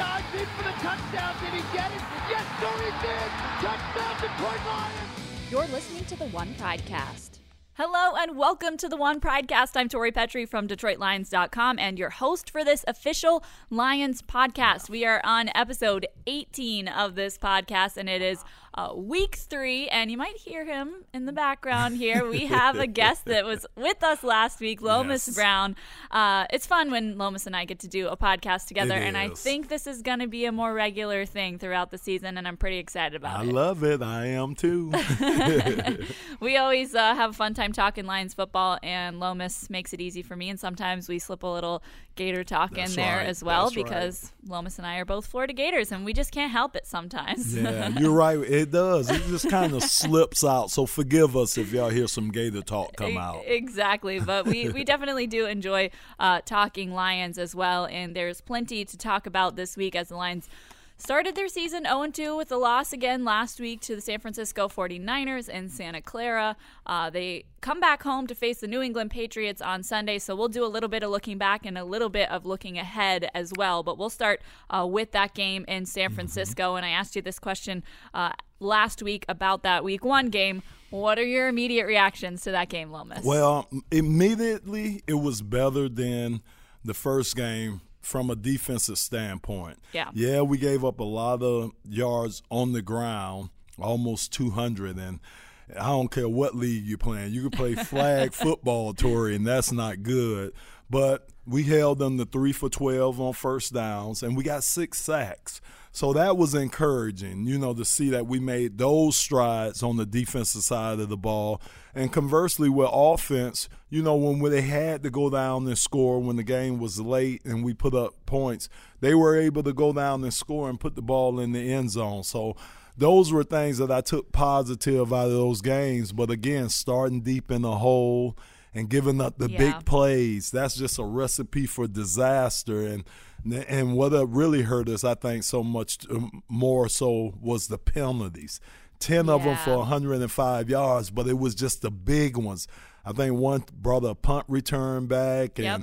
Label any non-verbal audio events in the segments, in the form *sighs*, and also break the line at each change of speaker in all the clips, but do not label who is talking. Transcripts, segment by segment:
dives in for the touchdown. Did he get it? Yes, he did. Touchdown, Detroit Lions.
You're listening to the One Pridecast. Hello and welcome to the One Pridecast. I'm Tori Petry from DetroitLions.com and your host for this official Lions podcast. We are on episode 18 of this podcast, and it is uh, week three, and you might hear him in the background here. We *laughs* have a guest that was with us last week, Lomas
Yes.
Brown. Uh, it's fun when Lomas and I get to do a podcast together,
It
and I think this is going to be a more regular thing throughout the season, and I'm pretty excited about
I
it.
I love it. I am too. *laughs*
We always uh, have a fun time talking Lions football, and Lomas makes it easy for me. And sometimes we slip a little Gator talk
That's
in there
right.
as well
That's right.
because Lomas and I are both Florida Gators, and we just can't help it sometimes.
yeah, *laughs* you're right. It does. It just kind of slips out. So forgive us if y'all hear some Gator talk come out.
Exactly, but we, we *laughs* definitely do enjoy uh, talking Lions as well, and there's plenty to talk about this week as the Lions started their season 0-2 with a loss again last week to the San Francisco 49ers in Santa Clara. Uh, they come back home to face the New England Patriots on Sunday, so we'll do a little bit of looking back and a little bit of looking ahead as well, but we'll start uh, with that game in San Francisco, and I asked you this question uh, last week about that week one game. What are your immediate reactions to that game, Lomas?
Well, immediately it was better than the first game from a defensive standpoint.
Yeah.
Yeah, we gave up a lot of yards on the ground, almost 200 and I don't care what league you're playing. You can play *laughs* flag football, Tori, and that's not good. But we held them to three for 12 on first downs, and we got six sacks. So that was encouraging, you know, to see that we made those strides on the defensive side of the ball. And conversely, with offense, you know, when they had to go down and score when the game was late and we put up points, they were able to go down and score and put the ball in the end zone. So those were things that I took positive out of those games. But again, starting deep in the hole and giving up the
Yeah.
big plays, that's just a recipe for disaster. And and what uh, really hurt us, I think, so much um, more so was the penalties. 10 of them for 105 yards, but it was just the big ones. I think one brought a punt return back. And,
Yep.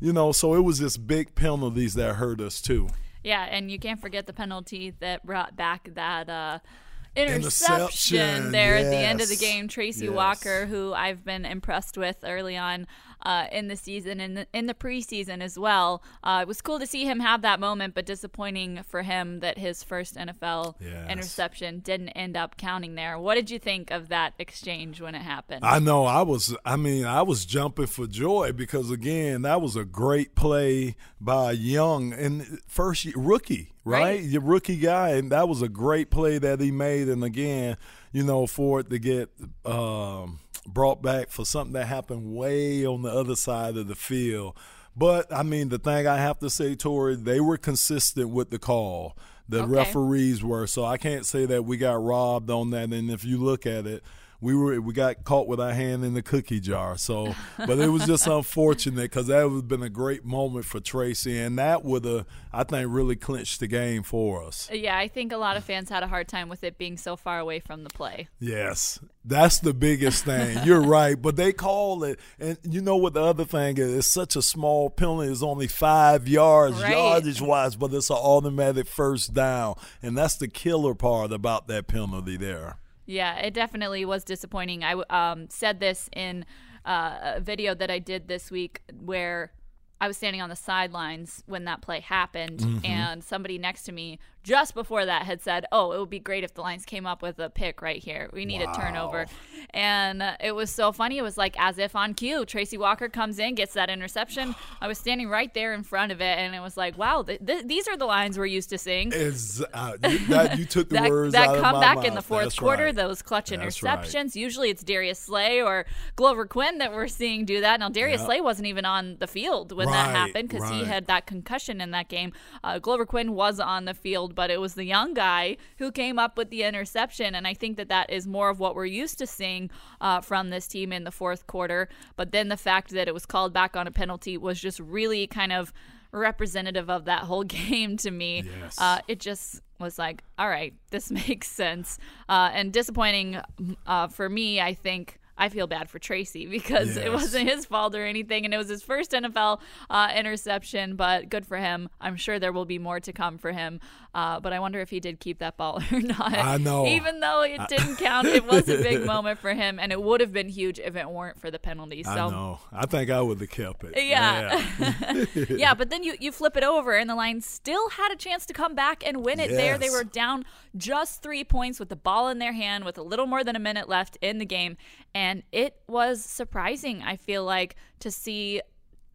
you know, so it was just big penalties that hurt us, too.
Yeah, and you can't forget the penalty that brought back that uh, interception,
Interception,
there at the end of the game. Tracy
Yes.
Walker, who I've been impressed with early on uh, in the season and in the preseason as well. Uh, it was cool to see him have that moment, but disappointing for him that his first NFL
Yes.
interception didn't end up counting there. What did you think of that exchange when it happened?
I know I was I mean I was jumping for joy because again that was a great play by Young and first rookie right,
Right.
your rookie guy and that was a great play that he made and again you know for it to get um, brought back for something that happened way on the other side of the field. But I mean the thing I have to say Tori they were consistent with the call. The
Okay.
referees were. So I can't say that we got robbed on that. And if you look at it we were we got caught with our hand in the cookie jar. So, but it was just *laughs* unfortunate because that would have been a great moment for Tracy, and that would have I think really clinched the game for us.
yeah, I think a lot of fans had a hard time with it being so far away from the play.
Yes, that's the biggest thing. You're *laughs* right, but they call it, and you know what the other thing is? It's such a small penalty. It's only five yards
Right.
yardage wise, but it's an automatic first down, and that's the killer part about that penalty there.
Yeah, it definitely was disappointing. I um, said this in uh, a video that I did this week where I was standing on the sidelines when that play happened,
Mm-hmm.
and somebody next to me just before that had said, "Oh, it would be great if the Lions came up with a pick right here. We need a turnover." And uh, it was so funny. It was like as if on cue, Tracy Walker comes in, gets that interception. *sighs* I was standing right there in front of it, and it was like, "Wow, th- th- these are the lines we're used to seeing."
Is uh, *laughs* you, that, you took the
that,
words
that
out of
comeback in the fourth
That's
quarter,
right.
those clutch
That's right.
interceptions. Usually it's Darius Slay or Glover Quinn that we're seeing do that. Now Darius
Yeah.
Slay wasn't even on the field when that happened because he had that concussion in that game. Uh, Glover Quinn was on the field, but it was the young guy who came up with the interception, and I think that that is more of what we're used to seeing uh, from this team in the fourth quarter. But then the fact that it was called back on a penalty was just really kind of representative of that whole *laughs* game to me.
Yes.
Uh, it just was like, all right, this *laughs* makes sense. Uh, and disappointing uh, for me, I think. I feel bad for Tracy because
Yes.
it wasn't his fault or anything, and it was his first NFL uh, interception. But good for him. I'm sure there will be more to come for him. Uh, but I wonder if he did keep that ball *laughs* or not.
I know.
Even though it *laughs* didn't count, it was a big moment for him, and it would have been huge if it weren't for the penalty. So.
I know. I think I would have kept it.
Yeah. yeah, *laughs* but then you, you flip it over, and the Lions still had a chance to come back and win it there. They were down just three points with the ball in their hand with a little more than a minute left in the game. And it was surprising, I feel like, to see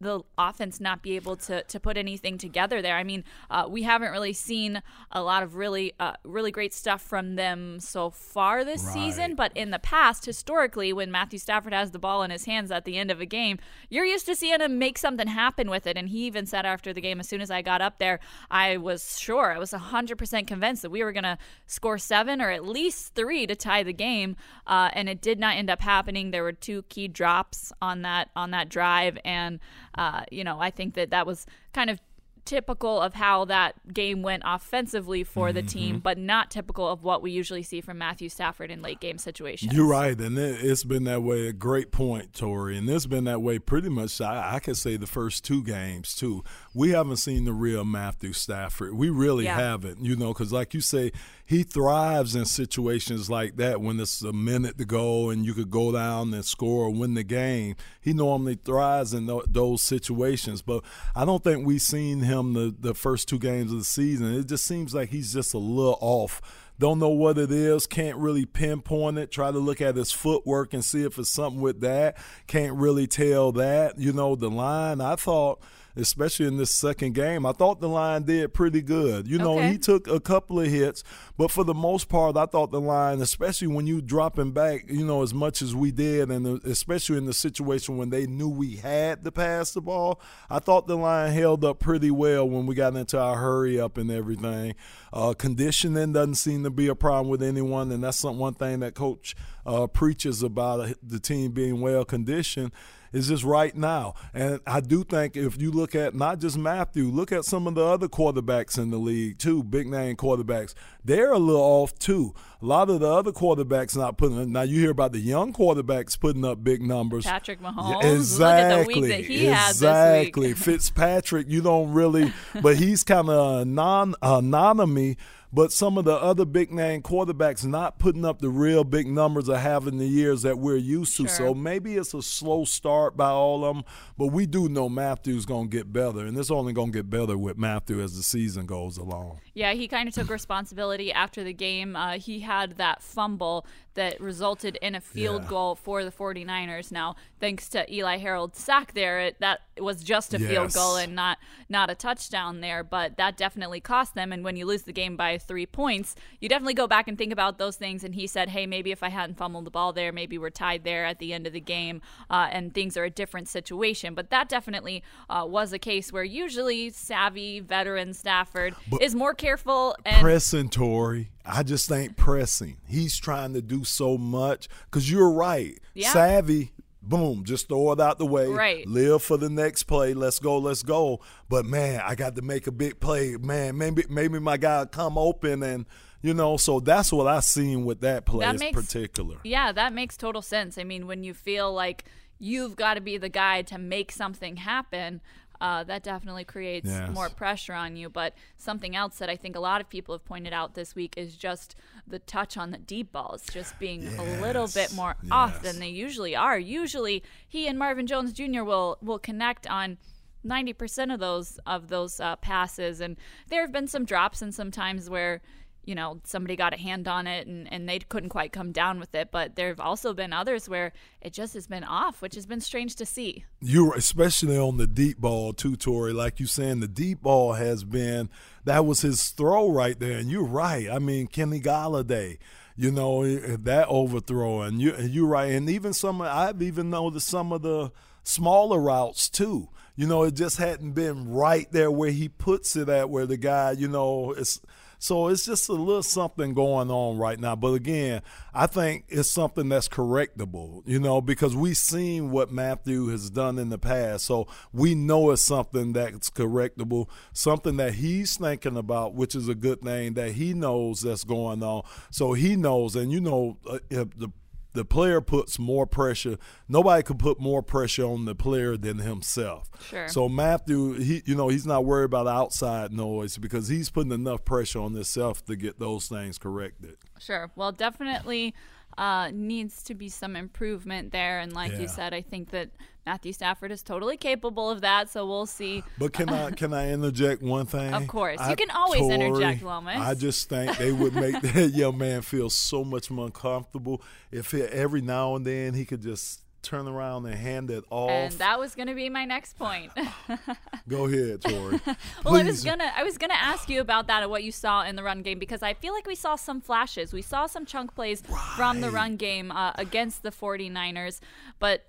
the offense not be able to to put anything together there. I mean, uh, we haven't really seen a lot of really uh, really great stuff from them so far this season. But in the past, historically, when Matthew Stafford has the ball in his hands at the end of a game, you're used to seeing him make something happen with it. And he even said after the game, as soon as I got up there, I was sure, I was 100% convinced that we were going to score seven or at least three to tie the game. Uh, and it did not end up happening. There were two key drops on that on that drive, and uh, you know, I think that that was kind of typical of how that game went offensively for the team, mm-hmm. but not typical of what we usually see from Matthew Stafford in late game situations.
You're right, and it, it's been that way. A great point, Tori, and it's been that way pretty much. I, I could say the first two games too. We haven't seen the real Matthew Stafford. We really
Yeah.
haven't, you know, because like you say, he thrives in situations like that when it's a minute to go and you could go down and score or win the game. He normally thrives in tho- those situations, but I don't think we've seen him the the first two games of the season. It just seems like he's just a little off. Don't know what it is. Can't really pinpoint it. Try to look at his footwork and see if it's something with that. Can't really tell that. You know, the line, I thought, especially in this second game, I thought the line did pretty good. You know,
Okay.
he took a couple of hits, but for the most part, I thought the line, especially when you dropping back, you know, as much as we did, and especially in the situation when they knew we had to pass the ball, I thought the line held up pretty well when we got into our hurry up and everything. Uh, conditioning doesn't seem to be a problem with anyone, and that's some, one thing that Coach uh, preaches about uh, the team being well conditioned is just right now. And I do think if you look at not just Matthew, look at some of the other quarterbacks in the league too, big name quarterbacks. They're a little off too. A lot of the other quarterbacks not putting. Now you hear about the young quarterbacks putting up big numbers.
Patrick
Yeah,
Mahomes.
exactly.
Look at the week that he
exactly.
week.
Fitzpatrick, you don't really, but he's kind of non anonymous. But some of the other big name quarterbacks not putting up the real big numbers of having the years that we're used to.
Sure.
So maybe it's a slow start by all of them. But we do know Matthew's going to get better, and it's only going to get better with Matthew as the season goes along.
Yeah, he kind of took responsibility after the game. Uh, he had that fumble that resulted in a field
Yeah.
goal for the 49ers. Now, thanks to Eli Harold's sack there, it, that was just a field goal and not not a touchdown there, but that definitely cost them and when you lose the game by 3 points, you definitely go back and think about those things and he said, "Hey, maybe if I hadn't fumbled the ball there, maybe we're tied there at the end of the game uh, and things are a different situation." But that definitely uh, was a case where usually savvy veteran Stafford is more careful and
pressing Tori. I just ain't pressing. He's trying to do so much because you're right.
Yeah.
Savvy, boom, just throw it out the way.
Right.
Live for the next play. Let's go. Let's go. But man, I got to make a big play. Man, maybe maybe my guy will come open and you know. So that's what I seen with that play
That
in
makes-
particular.
Yeah, that makes total sense. I mean, when you feel like you've got to be the guy to make something happen, uh, that definitely creates
Yes.
more pressure on you. But something else that I think a lot of people have pointed out this week is just the touch on the deep balls, just being a little bit
Yes,
more off than they usually are. Usually, he and Marvin Jones Jr. will will connect on. 90% of those of those uh, passes and there have been some drops and some times where you know somebody got a hand on it and, and they couldn't quite come down with it but there have also been others where it just has been off which has been strange to see
You're especially on the deep ball too, Tori. Like you saying, the deep ball has been that was his throw right there, and you're right. I mean, Kenny Golladay, you know eh, eh, that overthrow, and you you're right. And even some, I've even noticed some of the smaller routes too. You know, it just hadn't been right there where he puts it at, where the guy, you know, it's. So it's just a little something going on right now. But again, I think it's something that's correctable, you know, because we've seen what Matthew has done in the past. So we know it's something that's correctable, something that he's thinking about, which is a good thing that he knows that's going on. So he knows, and you know, uh, if the the player puts more pressure. Nobody could put more pressure on the player than himself.
Sure.
So Matthew, he you know he's not worried about outside noise because he's putting enough pressure on himself to get those things corrected.
Sure. Well, definitely uh, needs to be some improvement there. And like
Yeah.
you said, I think that Matthew Stafford is totally capable of that. So we'll see.
But can I *laughs* can I interject one thing?
Of course. You can always interject,
Tori,
Lomas.
I just think they would make that *laughs* young man feel so much more comfortable if he, every now and then he could just turn around and hand it off.
And that was going to be my next point. *laughs*
Go ahead, Tori. *laughs*
well, I was gonna I was gonna ask you about that and what you saw in the run game because I feel like we saw some flashes. We saw some chunk plays from the run game uh, against the 49ers, but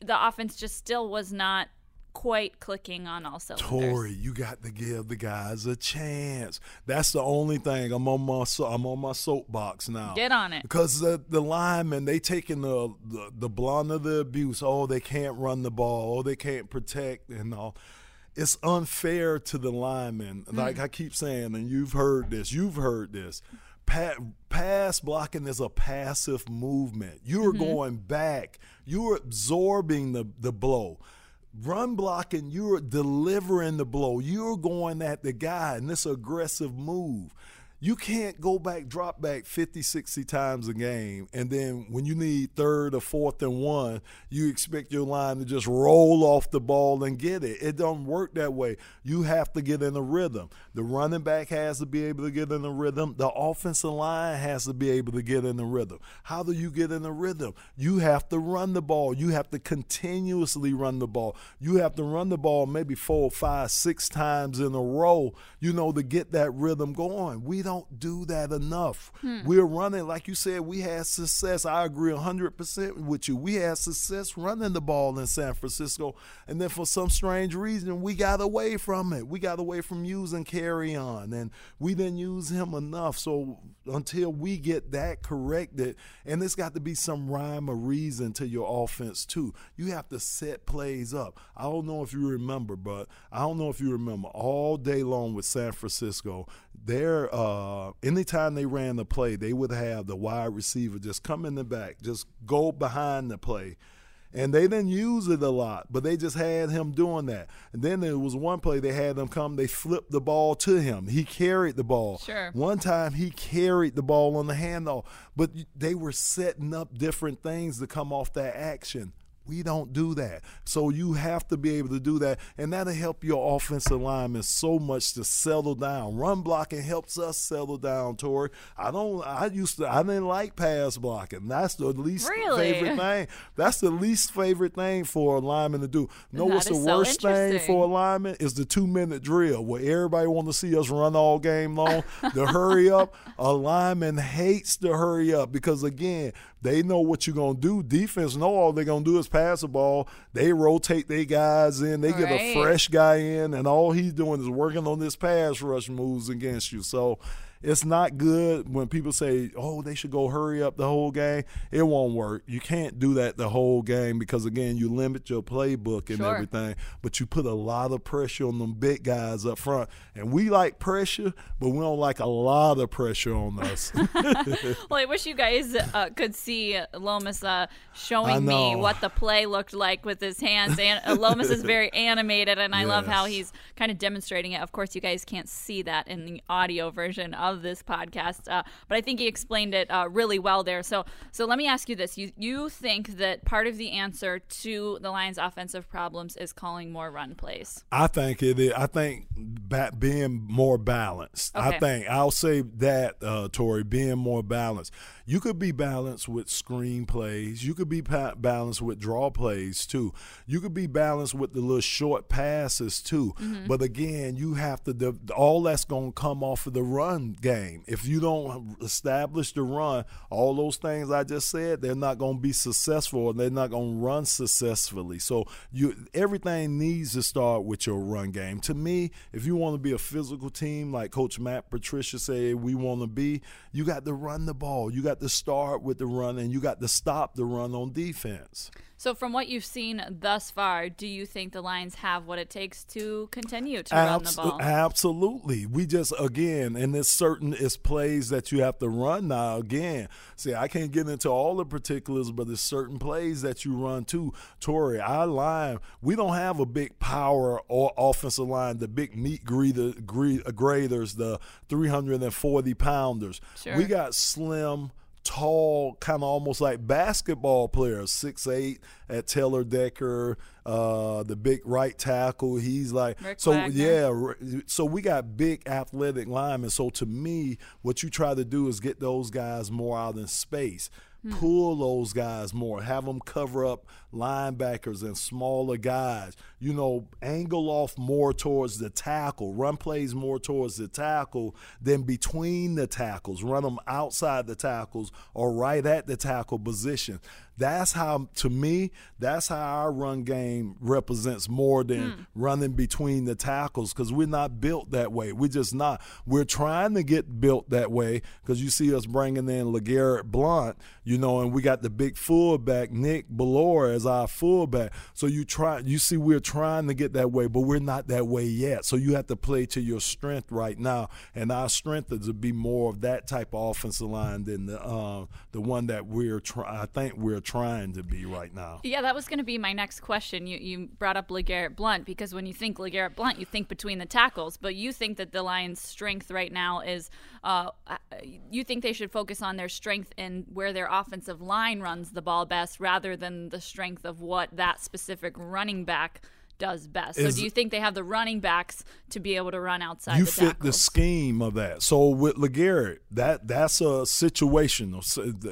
the offense just still was not quite clicking on all cylinders.
Tori, you got to give the guys a chance. That's the only thing. I'm on my so- I'm on my soapbox now.
Get on it.
Because the the linemen they taking the, the the blunt of the abuse. Oh, they can't run the ball. Oh, they can't protect and all. It's unfair to the linemen.
Hmm.
Like I keep saying, and you've heard this. You've heard this. Pa- pass blocking is a passive movement. You're
Mm-hmm.
going back. You're absorbing the the blow. Run blocking, you're delivering the blow. You're going at the guy in this aggressive move. You can't go back, drop back 50, 60 times a game, and then when you need third or fourth and one, you expect your line to just roll off the ball and get it. It don't work that way. You have to get in a rhythm. The running back has to be able to get in a rhythm. The offensive line has to be able to get in a rhythm. How do you get in a rhythm? You have to run the ball. You have to continuously run the ball. You have to run the ball maybe four, five, six times in a row, you know, to get that rhythm going. We don't do that enough. Hmm. We're running, like you said, we had success. I agree 100% with you. We had success running the ball in San Francisco. And then for some strange reason, we got away from it. We got away from using Kerryon, and we didn't use him enough. So until we get that corrected, and it's got to be some rhyme or reason to your offense, too. You have to set plays up. I don't know if you remember, but I don't know if you remember all day long with San Francisco, their uh anytime they ran the play, they would have the wide receiver just come in the back, just go behind the play. And they didn't use it a lot, but they just had him doing that. And then there was one play they had him come, they flipped the ball to him. He carried the ball.
Sure.
One time he carried the ball on the handoff, but they were setting up different things to come off that action. We don't do that. So you have to be able to do that. And that'll help your offensive linemen so much to settle down. Run blocking helps us settle down, Tori. I don't I used to I didn't like pass blocking. That's the least
Really?
favorite thing. That's the least favorite thing for a lineman to do. Know
That
what's the
is so
worst thing for a lineman is the two minute drill where everybody want to see us run all game long. the hurry up. *laughs* A lineman hates the hurry up because again, they know what you're gonna do. Defense know all they're gonna do is pass the ball. They rotate their guys in. They get a fresh guy in, and all he's doing is working on this pass rush moves against you. So it's not good when people say, "Oh, they should go hurry up the whole game." It won't work. You can't do that the whole game because again, you limit your playbook and
Sure.
everything. But you put a lot of pressure on them big guys up front, and we like pressure, but we don't like a lot of pressure on us. *laughs* *laughs*
Well, I wish you guys uh, could see Lomas uh, showing me what the play looked like with his hands. And uh, Lomas is very *laughs* animated, and I love how he's kind of demonstrating it. Of course, you guys can't see that in the audio version of this podcast, uh, but I think he explained it uh, really well there. So, so let me ask you this: you you think that part of the answer to the Lions' offensive problems is calling more run plays?
I think it is. I think ba- being more balanced.
Okay.
I think I'll say that, uh, Tori, being more balanced. You could be balanced with screen plays. You could be pa- balanced with draw plays too. You could be balanced with the little short passes too. Mm-hmm. But again, you have to. The, all that's going to come off of the run game. If you don't establish the run, all those things I just said, they're not going to be successful. and They're not going to run successfully. So you everything needs to start with your run game. To me, if you want to be a physical team like Coach Matt Patricia said we want to be, you got to run the ball. You got to start with the run, and you got to stop the run on defense.
So, from what you've seen thus far, do you think the Lions have what it takes to continue to
Abs-
run the ball?
Absolutely. We just again, and it's certain it's plays that you have to run now. Again, see, I can't get into all the particulars, but there's certain plays that you run too. Tori, our line, we don't have a big power or offensive line, the big meat greeter, graders, the 340 pounders.
Sure.
We got slim tall, kind of almost like basketball players, six eight at Taylor Decker, uh, the big right tackle. He's like
Rick
so
Wagner.
yeah. So we got big athletic linemen. So to me, what you try to do is get those guys more out in space. Hmm. Pull those guys more, have them cover up linebackers and smaller guys. You know, angle off more towards the tackle, run plays more towards the tackle than between the tackles, run them outside the tackles or right at the tackle position. That's how, to me, that's how our run game represents more than running between the tackles because we're not built that way. We're just not. We're trying to get built that way because you see us bringing in LeGarrette Blunt, you know, and we got the big fullback, Nick Bellore, as our fullback. So you try, you see, we're trying to get that way, but we're not that way yet. So you have to play to your strength right now, and our strength is to be more of that type of offensive line than the uh, the one that we're trying. I think we're trying to be right now.
Yeah, that was going to be my next question. You you brought up LeGarrette Blunt because when you think LeGarrette Blunt, you think between the tackles, but you think that the Lions' strength right now is, uh, you think they should focus on their strength in where their offensive line runs the ball best, rather than the strength of what that specific running back does best.
Is-
so do you think they have the running backs to be able to run outside
you
the
fit the scheme of that. So with Legarrette, that that's a situational,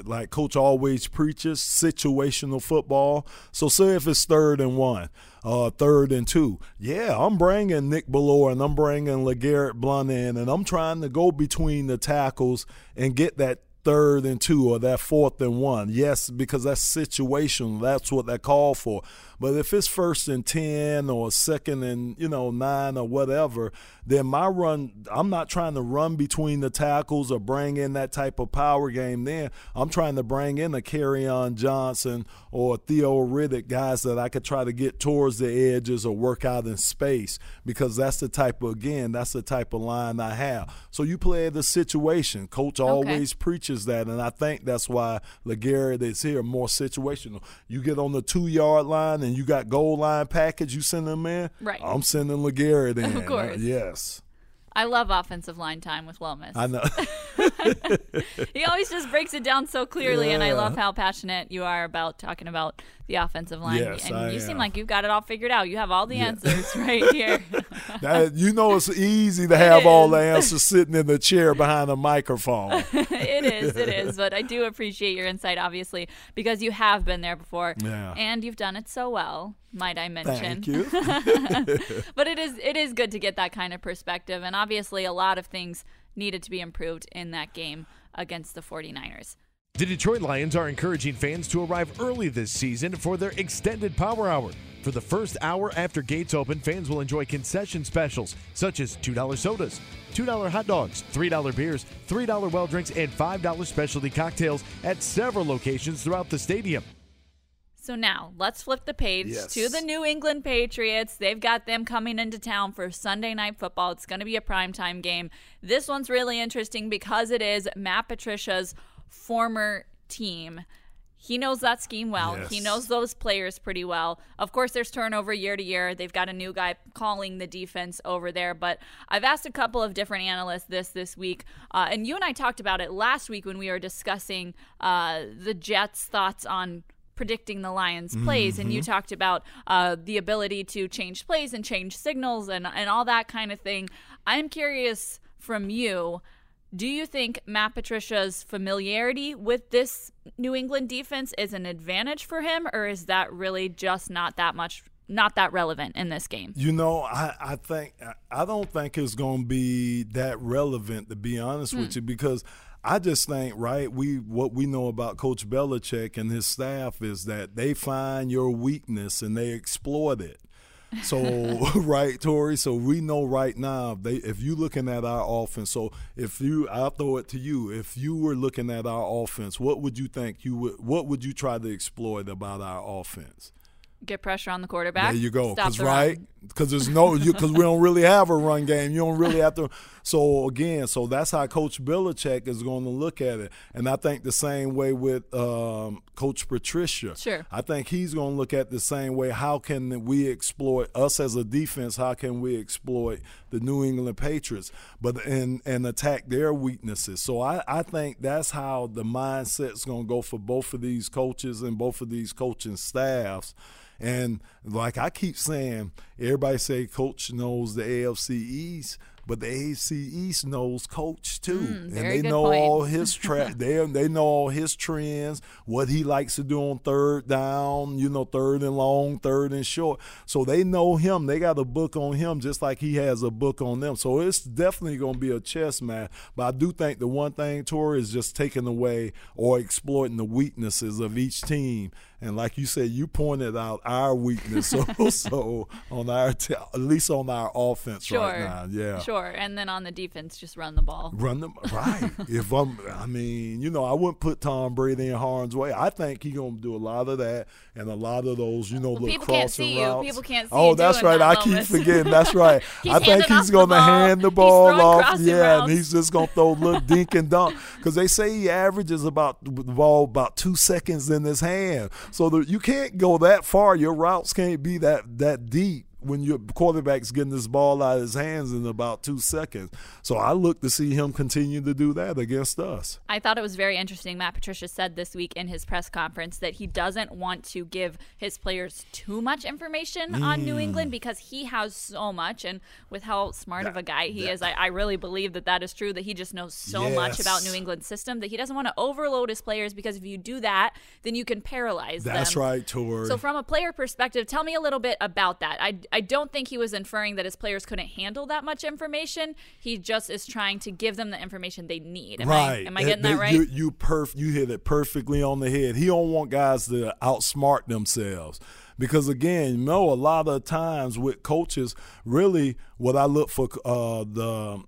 like Coach always preaches, situational football. So say if it's third and one, uh, third and two, yeah, I'm bringing Nick Bellore and I'm bringing Legarrette Blunt in, and I'm trying to go between the tackles and get that third and two or that fourth and one. Yes, because that's situational. That's what they call for. But if it's first and ten or second and you know nine or whatever, then my run, I'm not trying to run between the tackles or bring in that type of power game. Then I'm trying to bring in a Kerryon Johnson or Theo Riddick, guys that I could try to get towards the edges or work out in space because that's the type of again, that's the type of line I have. So you play the situation. Coach always preaches that, and I think that's why Legarrette is here more situational. You get on the two yard line and you got goal line package, you send them in.
Right.
I'm sending Legarrette *laughs* in.
Of course.
Uh, yes.
I love offensive line time with Lomas.
I know. *laughs* *laughs*
he always just breaks it down so clearly, and I love how passionate you are about talking about the offensive line.
Yes,
and
I
you seem like you've got it all figured out. You have all the answers right *laughs* here.
That- you know it's easy to have all the answers sitting in the chair behind a microphone. *laughs*
it is, it is. But I do appreciate your insight, obviously, because you have been there before,
Yeah.
and you've done it so well. Might I mention?
Thank you.
but it is it is good to get that kind of perspective, and obviously, a lot of things needed to be improved in that game against the 49ers.
The Detroit Lions are encouraging fans to arrive early this season for their extended power hour. For the first hour after gates open, fans will enjoy concession specials such as $2 sodas, $2 hot dogs, $3 beers, $3 well drinks, and $5 specialty cocktails at several locations throughout the stadium.
So now let's flip the page
Yes.
to the New England Patriots. They've got them coming into town for Sunday night football. It's going to be a primetime game. This one's really interesting because it is Matt Patricia's former team. He knows that scheme well. He knows those players pretty well. Of course, there's turnover year to year. They've got a new guy calling the defense over there. But I've asked a couple of different analysts this this week, uh, and you and I talked about it last week when we were discussing uh, the Jets' thoughts on predicting the Lions' plays, and you talked about uh, the ability to change plays and change signals and and all that kind of thing. I'm curious from you. Do you think Matt Patricia's familiarity with this New England defense is an advantage for him, or is that really just not that much, not that relevant in this game?
You know, I, I think I don't think it's going to be that relevant to be honest with you because I just think right we what we know about Coach Belichick and his staff is that they find your weakness and they exploit it. So *laughs* *laughs* right, Tori. So we know right now they if you looking at our offense. So if you, I'll throw it to you. If you were looking at our offense, what would you think you would? What would you try to exploit about our offense?
Get pressure on the quarterback.
There you go. Because right, because there's no, because we don't really have a run game. You don't really have to. So again, so that's how Coach Belichick is going to look at it, and I think the same way with um, Coach Patricia.
Sure.
I think he's going to look at the same way. How can we exploit us as a defense? How can we exploit the New England Patriots, but and and attack their weaknesses? So I I think that's how the mindset's going to go for both of these coaches and both of these coaching staffs. And like I keep saying, everybody say coach knows the AFC East, but the AFC East knows coach too, and
Mm, very
they know
point.
all *laughs* his tra- they they know all his trends, what he likes to do on third down, you know, third and long, third and short. So they know him. They got a book on him, just like he has a book on them. So it's definitely going to be a chess match. But I do think the one thing, Tori, is just taking away or exploiting the weaknesses of each team. And like you said, you pointed out our weakness *laughs* also on our, t- at least on our offense
Sure.
right now. Yeah.
Sure. And then on the defense, just run the ball.
Run them right. *laughs* if I'm, I mean, you know, I wouldn't put Tom Brady in harm's way. I think he's gonna do a lot of that and a lot of those, you know,
Well,
little
people can't
crossing
see you.
routes.
People can't see
Oh,
you
that's right.
that,
I keep *laughs* forgetting. That's right. I think he's gonna
ball.
hand the ball off.
crossing
Yeah, and
routes.
he's just gonna throw a little dink and dunk because they say he averages about the ball about two seconds in his hand. So the, you can't go that far. Your routes can't be that that deep when your quarterback's getting this ball out of his hands in about two seconds. So I look to see him continue to do that against us.
I thought it was very interesting. Matt Patricia said this week in his press conference that he doesn't want to give his players too much information on New
Mm.
England because he has so much. And with how smart of a guy he is, I, I really believe that that is true, that he just knows so much about New England's system that he doesn't want to overload his players because if you do that, then you can paralyze them.
That's right, Tori.
So, from a player perspective, tell me a little bit about that. I, I don't think he was inferring that his players couldn't handle that much information. He just is trying to give them the information they need. Am
right.
I, am I getting
they-
that right?
You you perf you hit it perfectly on the head. He don't want guys to outsmart themselves. Because again, you know, a lot of times with coaches, really what I look for uh, the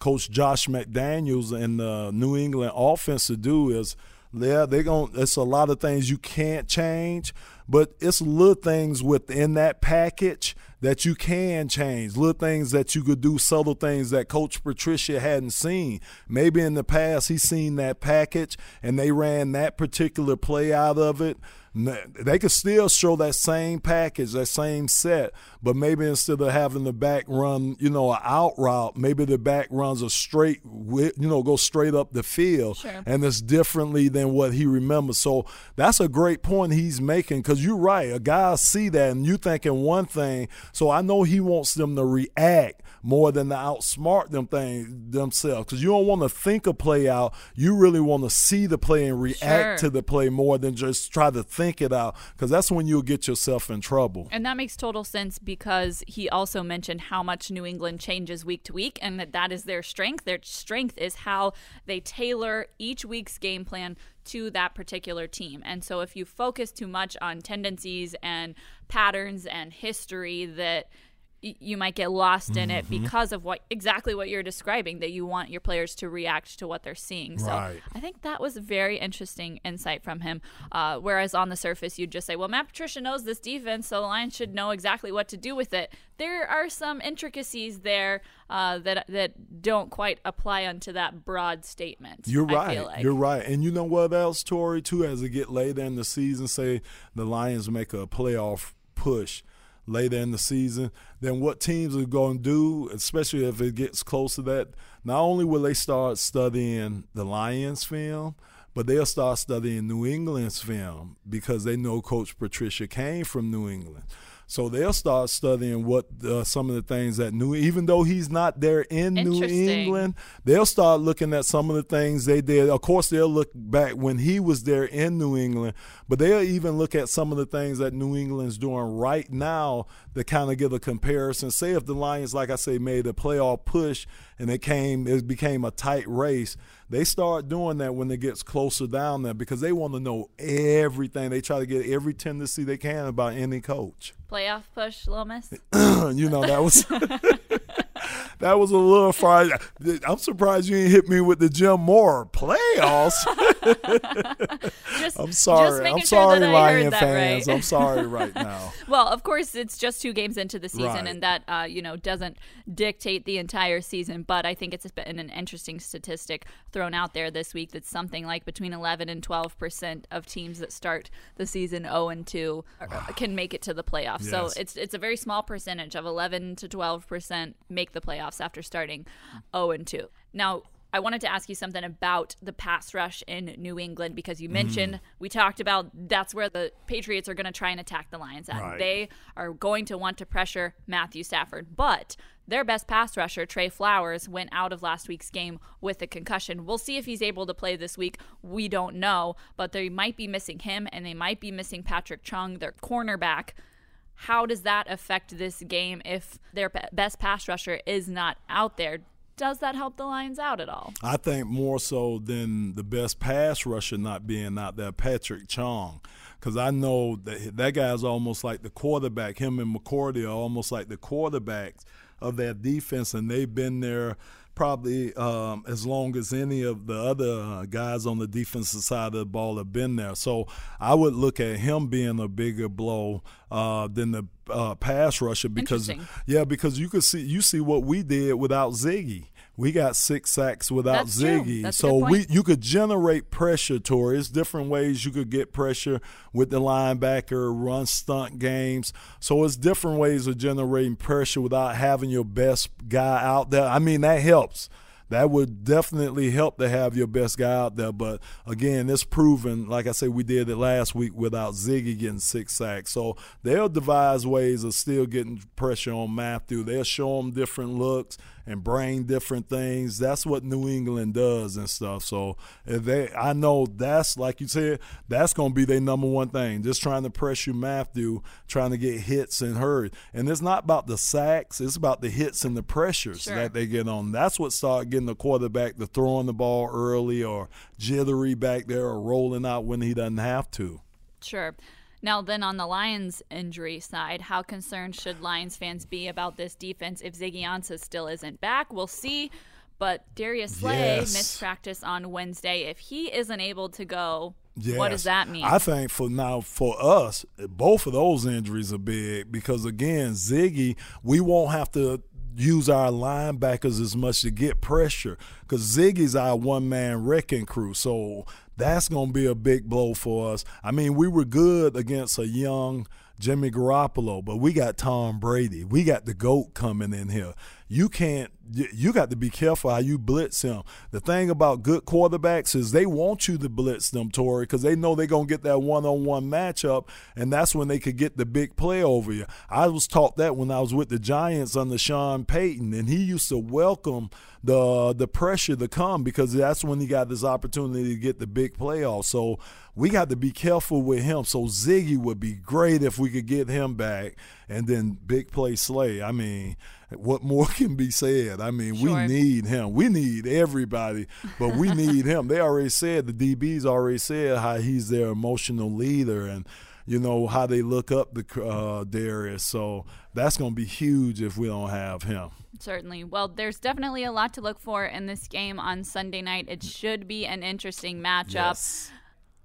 coach Josh McDaniels and the New England offense to do is yeah, they're going it's a lot of things you can't change, but it's little things within that package that you can change, little things that you could do, subtle things that Coach Patricia hadn't seen. Maybe in the past he's seen that package and they ran that particular play out of it. They could still show that same package, that same set, but maybe instead of having the back run, you know, an out route, maybe the back runs a straight, you know, go straight up the field,
Sure.
and it's differently than what he remembers. So that's a great point he's making because you're right. A guy see that and you thinking one thing. So I know he wants them to react more than to outsmart them thing themselves because you don't want to think a play out. You really want to see the play and react
Sure.
to the play more than just try to think it out because that's when you'll get yourself in trouble.
And that makes total sense because he also mentioned how much New England changes week to week and that that is their strength. Their strength is how they tailor each week's game plan to that particular team. And so if you focus too much on tendencies and patterns and history that you might get lost in it because of what exactly what you're describing that you want your players to react to what they're seeing. So
Right.
I think that was a very interesting insight from him. Uh, whereas on the surface, you'd just say, well, Matt Patricia knows this defense, so the Lions should know exactly what to do with it. There are some intricacies there uh, that that don't quite apply onto that broad statement.
You're right.
like.
You're right. And you know what else, Tori, too, as it get later in the season, say the Lions make a playoff push later in the season, then what teams are going to do, especially if it gets close to that, not only will they start studying the Lions film, but they'll start studying New England's film because they know Coach Patricia came from New England. So they'll start studying what uh, some of the things that New, even though he's not there in New England, they'll start looking at some of the things they did. Of course, they'll look back when he was there in New England, but they'll even look at some of the things that New England's doing right now to kind of give a comparison. Say if the Lions, like I say, made a playoff push and it came, it became a tight race. they start doing that when it gets closer down there because they want to know everything. They try to get every tendency they can about any coach.
Playoff push, little miss. *clears throat*
you know that was *laughs* *laughs* that was a little far. I'm surprised you didn't hit me with the Jim Mora playoffs. *laughs*
just,
I'm sorry. I'm
sure
sorry,
Lion
fans.
Right.
I'm sorry *laughs* right now.
well, of course, it's just two games into the season,
Right.
and that uh, you know doesn't dictate the entire season. But I think it's been an interesting statistic thrown out there this week that something like between 11 and 12 percent of teams that start the season 0 and 2 are- *sighs* can make it to the playoffs. So it's it's a very small percentage of 11 to 12 percent make the playoffs after starting 0 and 2. Now. I wanted to ask you something about the pass rush in New England because you mm. mentioned we talked about that's where the Patriots are going to try and attack the Lions at.
Right.
They are going to want to pressure Matthew Stafford, but their best pass rusher, Trey Flowers, went out of last week's game with a concussion. We'll see if he's able to play this week. We don't know, but they might be missing him and they might be missing Patrick Chung, their cornerback. How does that affect this game if their best pass rusher is not out there? Does that help the Lions out at all?
I think more so than the best pass rusher not being out there, Patrick Chung. Because I know that that guy's almost like the quarterback. Him and McCourty are almost like the quarterbacks of that defense, and they've been there probably um, as long as any of the other uh, guys on the defensive side of the ball have been there. So I would look at him being a bigger blow uh, than the uh, pass rusher because yeah, because you could see you see what we did without Ziggy. We got six sacks without
That's.
Ziggy. So we you could generate pressure, Tori. It's different ways you could get pressure with the linebacker, run stunt games. So it's different ways of generating pressure without having your best guy out there. I mean, that helps. That would definitely help to have your best guy out there. But again, it's proven, like I said, we did it last week without Ziggy getting six sacks. So they'll devise ways of still getting pressure on Matthew. They'll show him different looks and bring different things. That's what New England does and stuff. So if they, I know that's like you said, that's going to be their number one thing. Just trying to pressure Matthew, trying to get hits and hurry. And it's not about the sacks; it's about the hits and the pressures
Sure.
that they get on. That's what start getting the quarterback to throwing the ball early or jittery back there or rolling out when he doesn't have to.
Sure. Now, then on the Lions injury side, how concerned should Lions fans be about this defense if Ziggy Ansah still isn't back? We'll see. But Darius Slay
Yes.
missed practice on Wednesday. If he isn't able to go,
Yes.
what does that mean?
I think for now for us, both of those injuries are big because again, Ziggy, we won't have to use our linebackers as much to get pressure because Ziggy's our one man wrecking crew. So that's going to be a big blow for us. I mean, we were good against a young Jimmy Garoppolo, but we got Tom Brady. We got the GOAT coming in here. You can't, you got to be careful how you blitz him. The thing about good quarterbacks is they want you to blitz them, Tori, because they know they're going to get that one on one matchup, and that's when they could get the big play over you. I was taught that when I was with the Giants under Sean Payton, and he used to welcome the the pressure to come because that's when he got this opportunity to get the big playoff. So we got to be careful with him. So Ziggy would be great if we could get him back, and then big play Slay. I mean, what more *laughs* can be said? I mean,
Sure.
we need him. We need everybody, but we *laughs* need him. They already said the DBs already said how he's their emotional leader and. You know how they look up the uh, Darius, so that's going to be huge if we don't have him.
Certainly. Well, there's definitely a lot to look for in this game on Sunday night. It should be an interesting matchup.
Yes.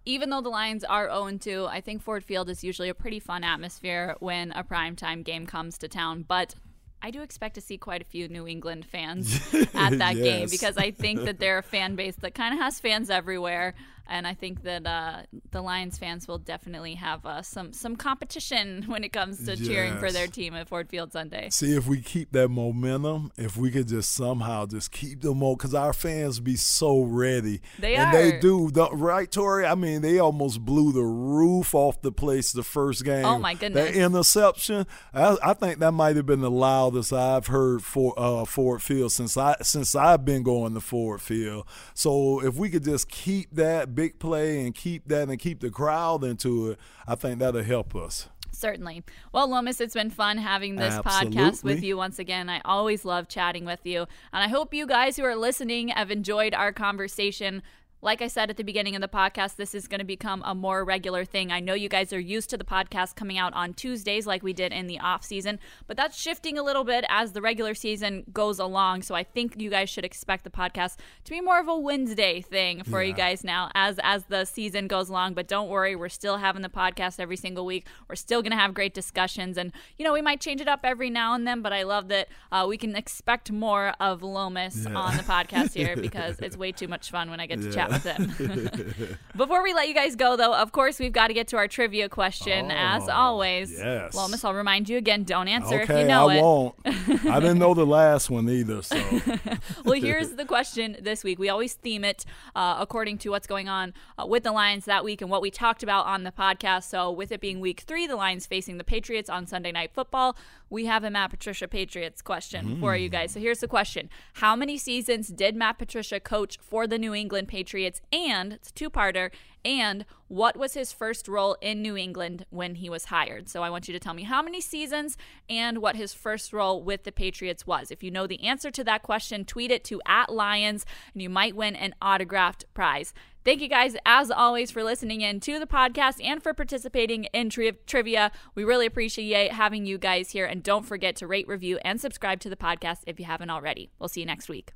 even though the Lions are 0 2, I think Ford Field is usually a pretty fun atmosphere when a primetime game comes to town. But I do expect to see quite a few New England fans *laughs* at that game because I think that they're a fan base that kind of has fans everywhere. And I think that uh, the Lions fans will definitely have uh, some some competition *laughs* when it comes to cheering for their team at Ford Field Sunday.
See if we keep that momentum. If we could just somehow just keep them on, because our fans be so ready.
They
and
are.
they do, the, right, Tori? I mean, they almost blew the roof off the place the first game.
Oh, my goodness.
That interception, I, I think that might have been the loudest I've heard for uh, Ford Field since I since I've been going to Ford Field. So if we could just keep that big play and keep that and keep the crowd into it, I think that'll help us.
Certainly. Well, Lomas, it's been fun having this
Absolutely.
podcast with you once again. I always love chatting with you. And I hope you guys who are listening have enjoyed our conversation. Like I said at the beginning of the podcast, this is going to become a more regular thing. I know you guys are used to the podcast coming out on Tuesdays like we did in the off season, but that's shifting a little bit as the regular season goes along. So I think you guys should expect the podcast to be more of a Wednesday thing for you guys now as as the season goes along. But don't worry, we're still having the podcast every single week. We're still going to have great discussions, and you know we might change it up every now and then. But I love that uh, we can expect more of Lomas on the podcast here *laughs* because it's way too much fun when I get to chat with him. *laughs* Before we let you guys go, though, of course, we've got to get to our trivia question. as
Oh,
always,
yes.
Well, Miss, I'll remind you again don't answer
okay,
if you know
I
it.
won't. *laughs* I didn't know the last one either, so *laughs*
well, here's the question this week. We always theme it uh, according to what's going on uh, with the Lions that week and what we talked about on the podcast. So, with it being week three, the Lions facing the Patriots on Sunday Night Football, we have a Matt Patricia Patriots question for you guys. So, here's the question How many seasons did Matt Patricia coach for the New England Patriots? And it's a two parter. And what was his first role in New England when he was hired? So I want you to tell me how many seasons and what his first role with the Patriots was. If you know the answer to that question, tweet it to at Lions and you might win an autographed prize. Thank you guys, as always, for listening in to the podcast and for participating in tri- trivia. We really appreciate having you guys here. And don't forget to rate, review, and subscribe to the podcast if you haven't already. We'll see you next week.